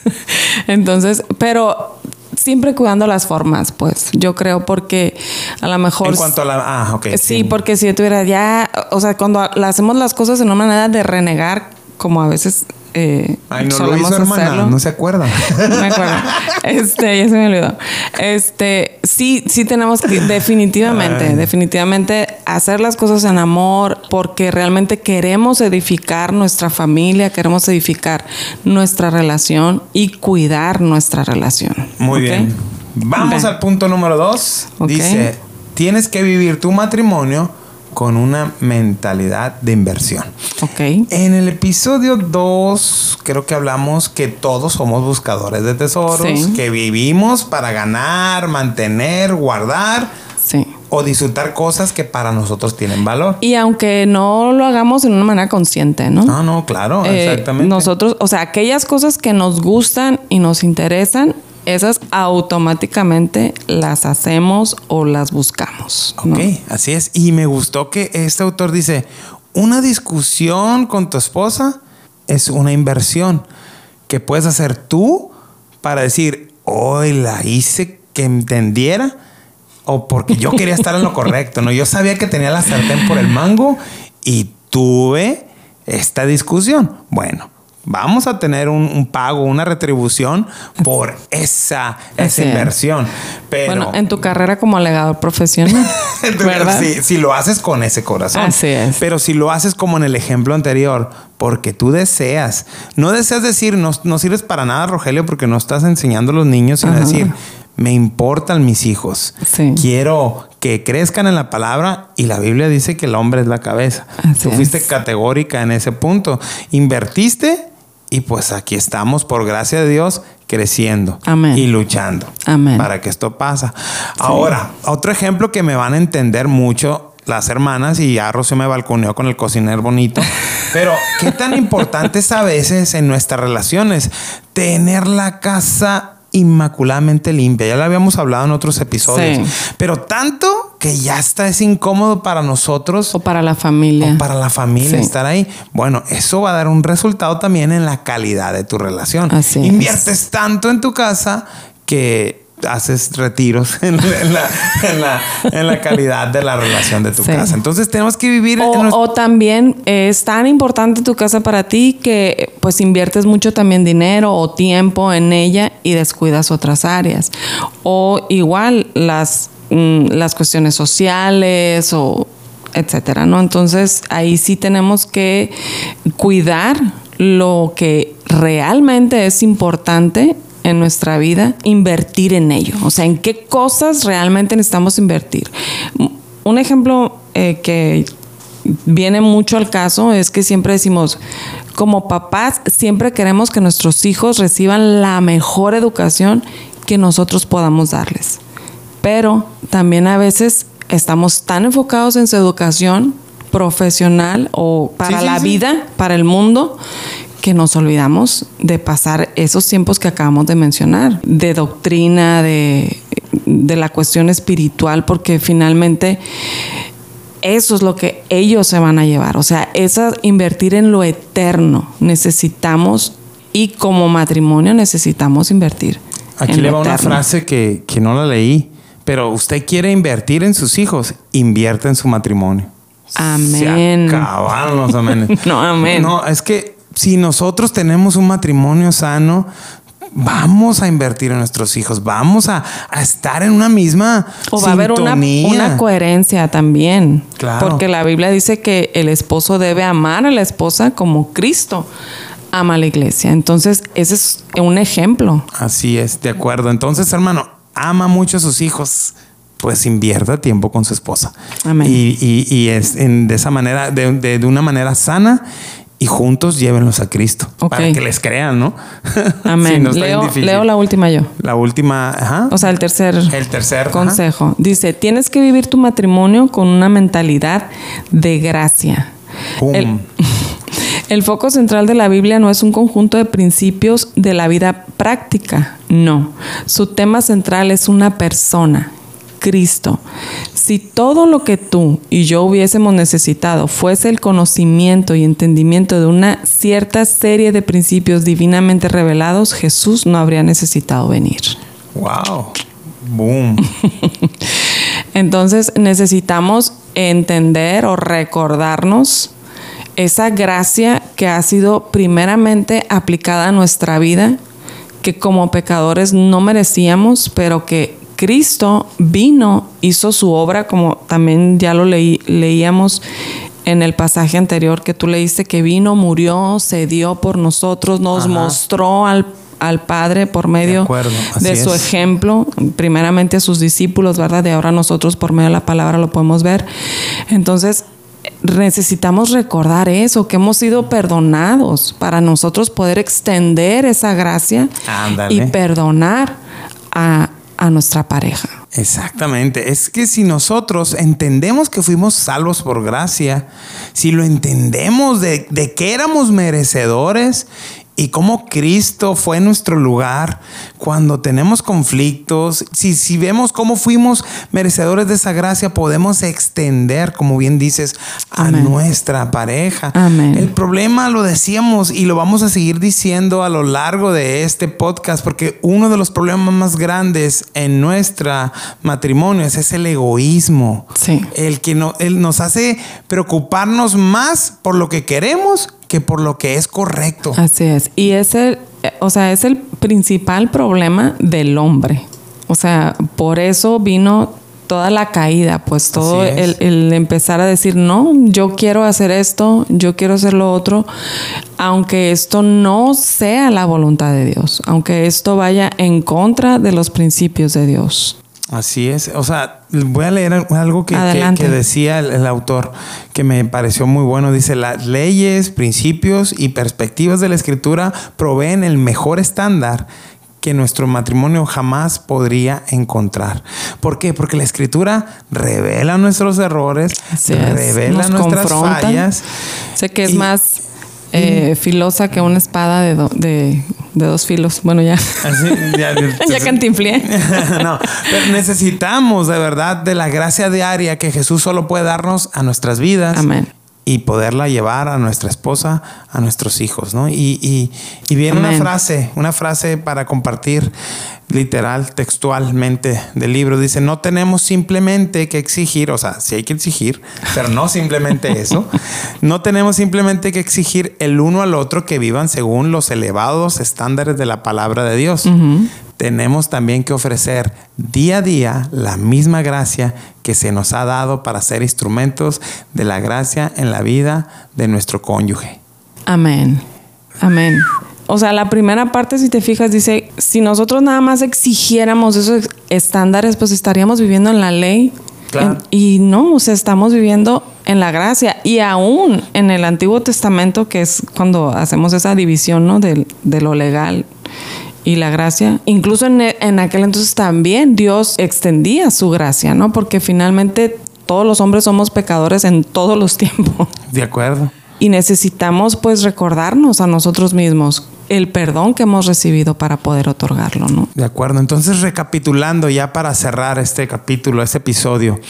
entonces, pero siempre cuidando las formas, pues. Yo creo porque a lo mejor. En cuanto a la. Ah, ok. Sí, porque si yo tuviera ya. O sea, cuando hacemos las cosas de una manera de renegar, como a veces eh, Ay, no lo hizo, hermana, no se acuerda. no me acuerdo. Este, ya se me olvidó. Este, sí, sí tenemos que definitivamente, definitivamente hacer las cosas en amor porque realmente queremos edificar nuestra familia, queremos edificar nuestra relación y cuidar nuestra relación. Muy bien. Vamos al punto número dos. Dice, tienes que vivir tu matrimonio con una mentalidad de inversión. Ok. En el episodio 2 creo que hablamos que todos somos buscadores de tesoros, que vivimos para ganar, mantener, guardar. Sí. O disfrutar cosas que para nosotros tienen valor. Y aunque no lo hagamos de una manera consciente, ¿no? No, no, claro, eh, exactamente. Nosotros, o sea, aquellas cosas que nos gustan y nos interesan, esas automáticamente las hacemos o las buscamos. Ok, así es. Y me gustó que este autor dice, una discusión con tu esposa es una inversión que puedes hacer tú para decir, hoy la hice que entendiera o porque yo quería estar en lo correcto, ¿no? Yo sabía que tenía la sartén por el mango y tuve esta discusión. Bueno, vamos a tener un, pago, una retribución por esa, esa inversión. Pero, bueno, en tu carrera como alegador profesional. ¿verdad? Si, lo haces con ese corazón. Así es. Pero si lo haces como en el ejemplo anterior, porque tú deseas, no deseas decir, no, no sirves para nada, Rogelio, porque no estás enseñando a los niños, sino decir, me importan mis hijos. Quiero, que crezcan en la palabra y la Biblia dice que el hombre es la cabeza. Tú fuiste categórica en ese punto. Invertiste y pues aquí estamos, por gracia de Dios, creciendo y luchando para que esto pasa. Ahora, otro ejemplo que me van a entender mucho las hermanas y ya Rocío me balconeó con el cocinero bonito. Pero qué tan importante es a veces en nuestras relaciones tener la casa inmaculadamente limpia. Ya lo habíamos hablado en otros episodios. Pero tanto que ya está es incómodo para nosotros. O para la familia. O para la familia estar ahí. Bueno, eso va a dar un resultado también en la calidad de tu relación. Así Inviertes tanto en tu casa que haces retiros en, la, calidad de la relación de tu casa. Entonces tenemos que vivir... O, o, también es tan importante tu casa para ti que pues inviertes mucho también dinero o tiempo en ella y descuidas otras áreas. O igual las, mm, las cuestiones sociales o etcétera, ¿no? Entonces ahí sí tenemos que cuidar lo que realmente es importante en nuestra vida, invertir en ello. O sea, en qué cosas realmente necesitamos invertir. Un ejemplo eh, que viene mucho al caso es que siempre decimos, como papás, siempre queremos que nuestros hijos reciban la mejor educación que nosotros podamos darles. Pero también a veces estamos tan enfocados en su educación profesional o para la vida, para el mundo, que nos olvidamos de pasar esos tiempos que acabamos de mencionar, de doctrina, de, la cuestión espiritual, porque finalmente eso es lo que ellos se van a llevar. O sea, esa, invertir en lo eterno. Necesitamos, y como matrimonio necesitamos invertir. Aquí le va una frase que, que no la leí, pero usted quiere invertir en sus hijos, invierte en su matrimonio. Amén. Se acabaron los no, amén. No, es que si nosotros tenemos un matrimonio sano, vamos a invertir en nuestros hijos, vamos a, estar en una misma o va a haber una, una, coherencia también, claro. porque la Biblia dice que el esposo debe amar a la esposa como Cristo ama a la iglesia. Entonces, ese es un ejemplo. Así es, de acuerdo. Entonces, hermano, ama mucho a sus hijos pues invierta tiempo con su esposa. Amén. Y, es de esa manera, de, de, una manera sana y juntos llévenlos a Cristo para que les crean, ¿no? Amén. leo, la última yo. La última, ajá. O sea, el tercer, el tercer consejo. Dice, tienes que vivir tu matrimonio con una mentalidad de gracia. El, el foco central de la Biblia no es un conjunto de principios de la vida práctica, no. Su tema central es una persona, Cristo. Si todo lo que tú y yo hubiésemos necesitado fuese el conocimiento y entendimiento de una cierta serie de principios divinamente revelados, Jesús no habría necesitado venir. Wow. Boom. Entonces necesitamos entender o recordarnos esa gracia que ha sido primeramente aplicada a nuestra vida, que como pecadores no merecíamos, pero que Cristo vino, hizo su obra, como también ya lo leí, leíamos en el pasaje anterior que tú leíste, que vino, murió, se dio por nosotros, nos mostró al, al, Padre por medio de, su ejemplo, primeramente a sus discípulos, ¿verdad? Y ahora nosotros por medio de la palabra lo podemos ver. Entonces, necesitamos recordar eso, que hemos sido perdonados para nosotros poder extender esa gracia y perdonar a, a nuestra pareja. Exactamente. Es que si nosotros entendemos que fuimos salvos por gracia, si lo entendemos de, de que éramos merecedores y cómo Cristo fue nuestro lugar cuando tenemos conflictos. Si, si vemos cómo fuimos merecedores de esa gracia, podemos extender, como bien dices, a nuestra pareja. El problema lo decíamos y lo vamos a seguir diciendo a lo largo de este podcast, porque uno de los problemas más grandes en nuestra matrimonio es el egoísmo. El que no, nos hace preocuparnos más por lo que queremos que por lo que es correcto. Así es. Y es el, o sea, es el principal problema del hombre. O sea, por eso vino toda la caída, pues todo el, el, empezar a decir, no, yo quiero hacer esto, yo quiero hacer lo otro, aunque esto no sea la voluntad de Dios, aunque esto vaya en contra de los principios de Dios. Así es. O sea, voy a leer algo que, decía el, autor que me pareció muy bueno. Dice, las leyes, principios y perspectivas de la escritura proveen el mejor estándar que nuestro matrimonio jamás podría encontrar. ¿Por qué? Porque la escritura revela nuestros errores, revela nuestras fallas. Sé que es más eh, filosa que una espada de, de, dos filos. Bueno, ya. ya, ya cantinflé. no, pero necesitamos de verdad de la gracia diaria que Jesús solo puede darnos a nuestras vidas. Amén y poderla llevar a nuestra esposa, a nuestros hijos, ¿no? Y, y, y viene una frase, una frase para compartir literal, textualmente del libro. Dice, no tenemos simplemente que exigir, o sea, sí hay que exigir, pero no simplemente eso. No tenemos simplemente que exigir el uno al otro que vivan según los elevados estándares de la palabra de Dios tenemos también que ofrecer día a día la misma gracia que se nos ha dado para ser instrumentos de la gracia en la vida de nuestro cónyuge. Amén. Amén. O sea, la primera parte, si te fijas, dice, si nosotros nada más exigiéramos esos estándares, pues estaríamos viviendo en la ley. y no, o sea, estamos viviendo en la gracia. Y aún en el Antiguo Testamento, que es cuando hacemos esa división, ¿no? De, de lo legal y la gracia. Incluso en, aquel entonces también Dios extendía su gracia, ¿no? Porque finalmente todos los hombres somos pecadores en todos los tiempos. De acuerdo. Y necesitamos pues recordarnos a nosotros mismos el perdón que hemos recibido para poder otorgarlo, ¿no? De acuerdo. Entonces, recapitulando ya para cerrar este capítulo, este episodio.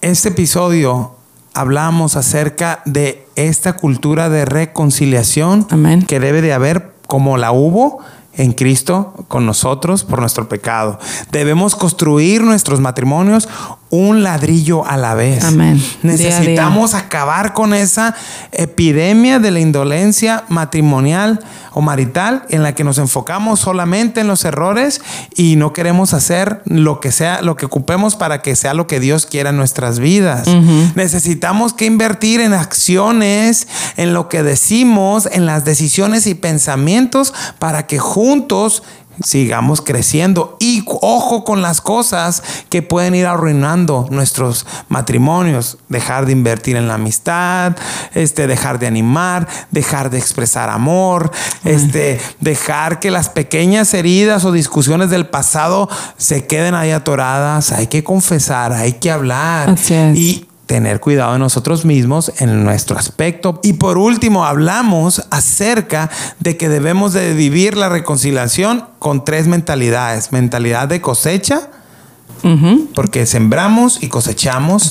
Este episodio hablamos acerca de esta cultura de reconciliación que debe de haber como la hubo en Cristo con nosotros por nuestro pecado. Debemos construir nuestros matrimonios un ladrillo a la vez. Amén. Necesitamos acabar con esa epidemia de la indolencia matrimonial o marital en la que nos enfocamos solamente en los errores y no queremos hacer lo que sea, lo que ocupemos para que sea lo que Dios quiera en nuestras vidas. Necesitamos que invertir en acciones, en lo que decimos, en las decisiones y pensamientos para que juntos sigamos creciendo. Y ojo con las cosas que pueden ir arruinando nuestros matrimonios, dejar de invertir en la amistad, este dejar de animar, dejar de expresar amor, este dejar que las pequeñas heridas o discusiones del pasado se queden ahí atoradas, hay que confesar, hay que hablar. Y tener cuidado de nosotros mismos en nuestro aspecto. Y por último, hablamos acerca de que debemos de vivir la reconciliación con tres mentalidades. Mentalidad de cosecha, porque sembramos y cosechamos.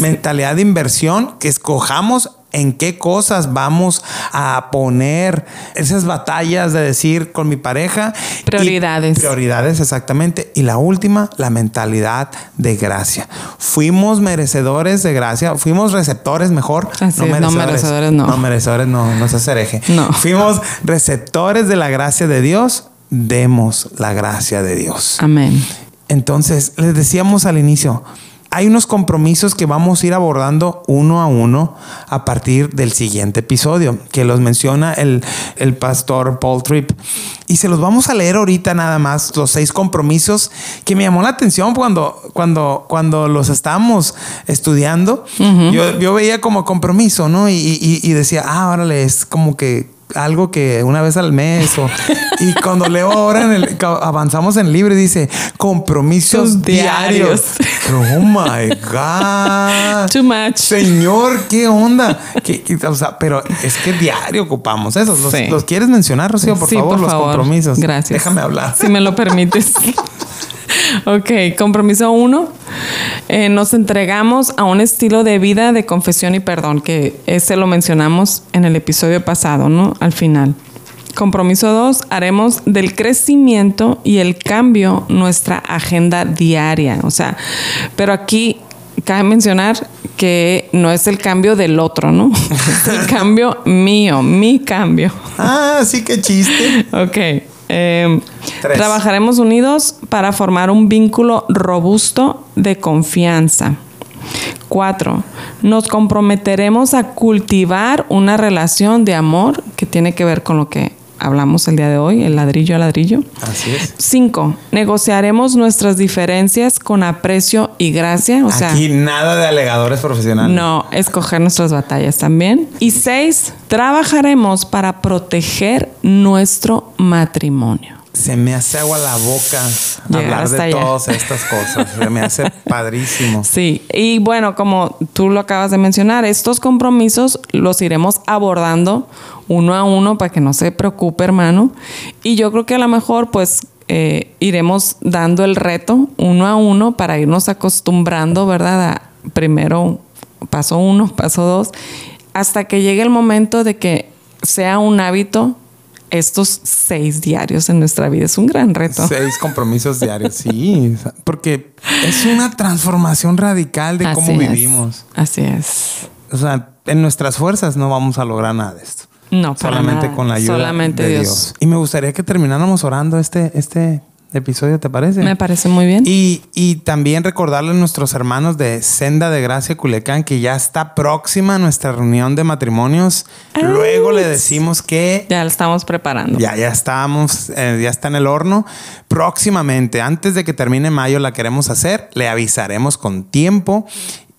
Mentalidad de inversión, que escojamos en qué cosas vamos a poner esas batallas de decir con mi pareja. Prioridades. prioridades, exactamente. Y la última, la mentalidad de gracia. Fuimos merecedores de gracia, fuimos receptores mejor. no, merecedores, no merecedores, no. No merecedores, no, no se hereje. No. Fuimos receptores de la gracia de Dios, demos la gracia de Dios. Amén. Entonces, les decíamos al inicio, hay unos compromisos que vamos a ir abordando uno a uno a partir del siguiente episodio, que los menciona el, pastor Paul Tripp. Y se los vamos a leer ahorita nada más, los seis compromisos que me llamó la atención cuando, cuando, cuando los estábamos estudiando. yo, yo, veía como compromiso, ¿no? Y, y, y decía, ah, órale, es como que algo que una vez al mes o, y cuando leo ahora en el, avanzamos en el libro dice compromisos diarios. Oh my God. Too much. Señor, ¿qué onda? pero es que diario ocupamos esos. ¿Los, quieres mencionar, Rocío? Por favor, los compromisos. Gracias. Déjame hablar. Si me lo permites. ok, compromiso uno. Eh, nos entregamos a un estilo de vida de confesión y perdón, que ese lo mencionamos en el episodio pasado, ¿no? Al final. Compromiso dos, haremos del crecimiento y el cambio nuestra agenda diaria. O sea, pero aquí cabe mencionar que no es el cambio del otro, ¿no? Es el cambio mío, mi cambio. Ah, sí, qué chiste. ok. Em, trabajaremos unidos para formar un vínculo robusto de confianza. Cuatro, nos comprometeremos a cultivar una relación de amor que tiene que ver con lo que hablamos el día de hoy, el ladrillo a ladrillo. Así es. Cinco, negociaremos nuestras diferencias con aprecio y gracia. O sea, Aquí nada de alegadores profesionales. no, escoger nuestras batallas también. Y seis, trabajaremos para proteger nuestro matrimonio. Se me hace agua la boca Llegar hablar de allá. todas estas cosas. Se me hace padrísimo. Sí, y bueno, como tú lo acabas de mencionar, estos compromisos los iremos abordando uno a uno para que no se preocupe, hermano. Y yo creo que a lo mejor, pues, eh, iremos dando el reto uno a uno para irnos acostumbrando, ¿verdad? A primero paso uno, paso dos, hasta que llegue el momento de que sea un hábito estos seis diarios en nuestra vida. Es un gran reto. Seis compromisos diarios, sí, porque es una transformación radical de cómo es. vivimos. Así es. O sea, en nuestras fuerzas no vamos a lograr nada de esto. No, para Solamente nada. con la ayuda Solamente de Dios. Dios. Y me gustaría que termináramos orando este, este episodio, ¿te parece? Me parece muy bien. Y, y también recordarle a nuestros hermanos de Senda de Gracia Culecán que ya está próxima nuestra reunión de matrimonios. Luego le decimos que Ya lo estamos preparando. ya, ya estamos, eh, ya está en el horno. Próximamente, antes de que termine mayo, la queremos hacer. Le avisaremos con tiempo.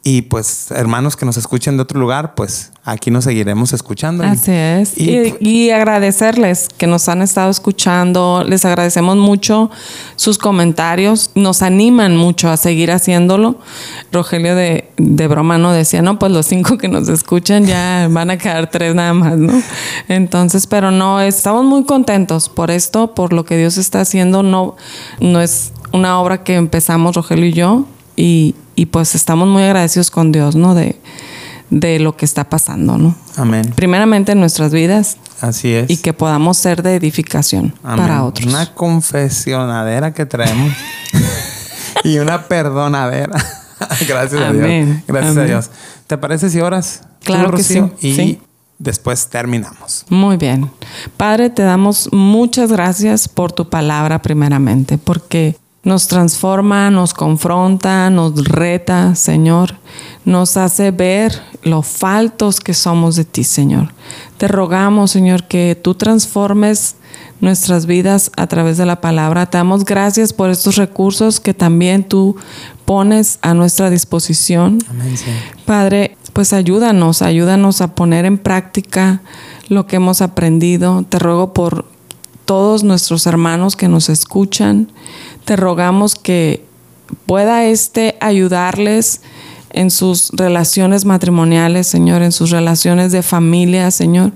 Y pues, hermanos que nos escuchen de otro lugar, pues aquí nos seguiremos escuchando. Así es. Y, Y, y agradecerles que nos han estado escuchando. Les agradecemos mucho sus comentarios. Nos animan mucho a seguir haciéndolo. Rogelio de, de broma no decía, no, pues los cinco que nos escuchan ya van a quedar tres nada más, ¿no? Entonces, pero no, estamos muy contentos por esto, por lo que Dios está haciendo. No, no es una obra que empezamos Rogelio y yo. Y, y pues estamos muy agradecidos con Dios, ¿no? De, de lo que está pasando, ¿no? Amén. primeramente en nuestras vidas Así es. y que podamos ser de edificación Amén. para otros. Una confesionadera que traemos y una perdonadera. Gracias a Dios. Gracias Amén. a Dios. ¿Te parece si oras? Claro que sí, Y sí. después terminamos. Muy bien. Padre, te damos muchas gracias por tu palabra primeramente, porque nos transforma, nos confronta, nos reta, Señor. Nos hace ver lo faltos que somos de ti, Señor. Te rogamos, Señor, que tú transformes nuestras vidas a través de la palabra. Te damos gracias por estos recursos que también tú pones a nuestra disposición. Amén, Señor. Padre, pues ayúdanos, ayúdanos a poner en práctica lo que hemos aprendido. Te ruego por todos nuestros hermanos que nos escuchan. Te rogamos que pueda este ayudarles en sus relaciones matrimoniales, Señor, en sus relaciones de familia, Señor.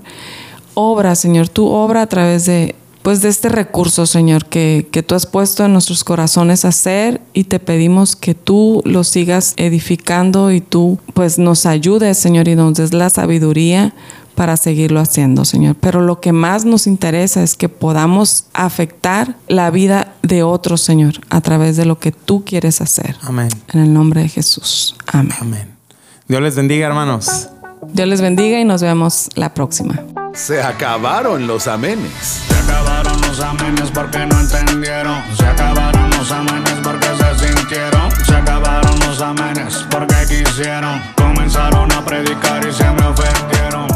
Obra, Señor, tú obra a través de pues de este recurso, Señor, que, que tú has puesto en nuestros corazones a hacer y te pedimos que tú lo sigas edificando y tú pues nos ayudes, Señor, y nos des la sabiduría para seguirlo haciendo, Señor. Pero lo que más nos interesa es que podamos afectar la vida de otros, Señor, a través de lo que tú quieres hacer. Amén. En el nombre de Jesús. Amén. Amén. Dios les bendiga, hermanos. Dios les bendiga y nos vemos la próxima. Se acabaron los amenes. Se acabaron los amenes porque no entendieron. Se acabaron los amenes porque se sintieron. Se acabaron los amenes porque quisieron. Comenzaron a predicar y se me ofendieron.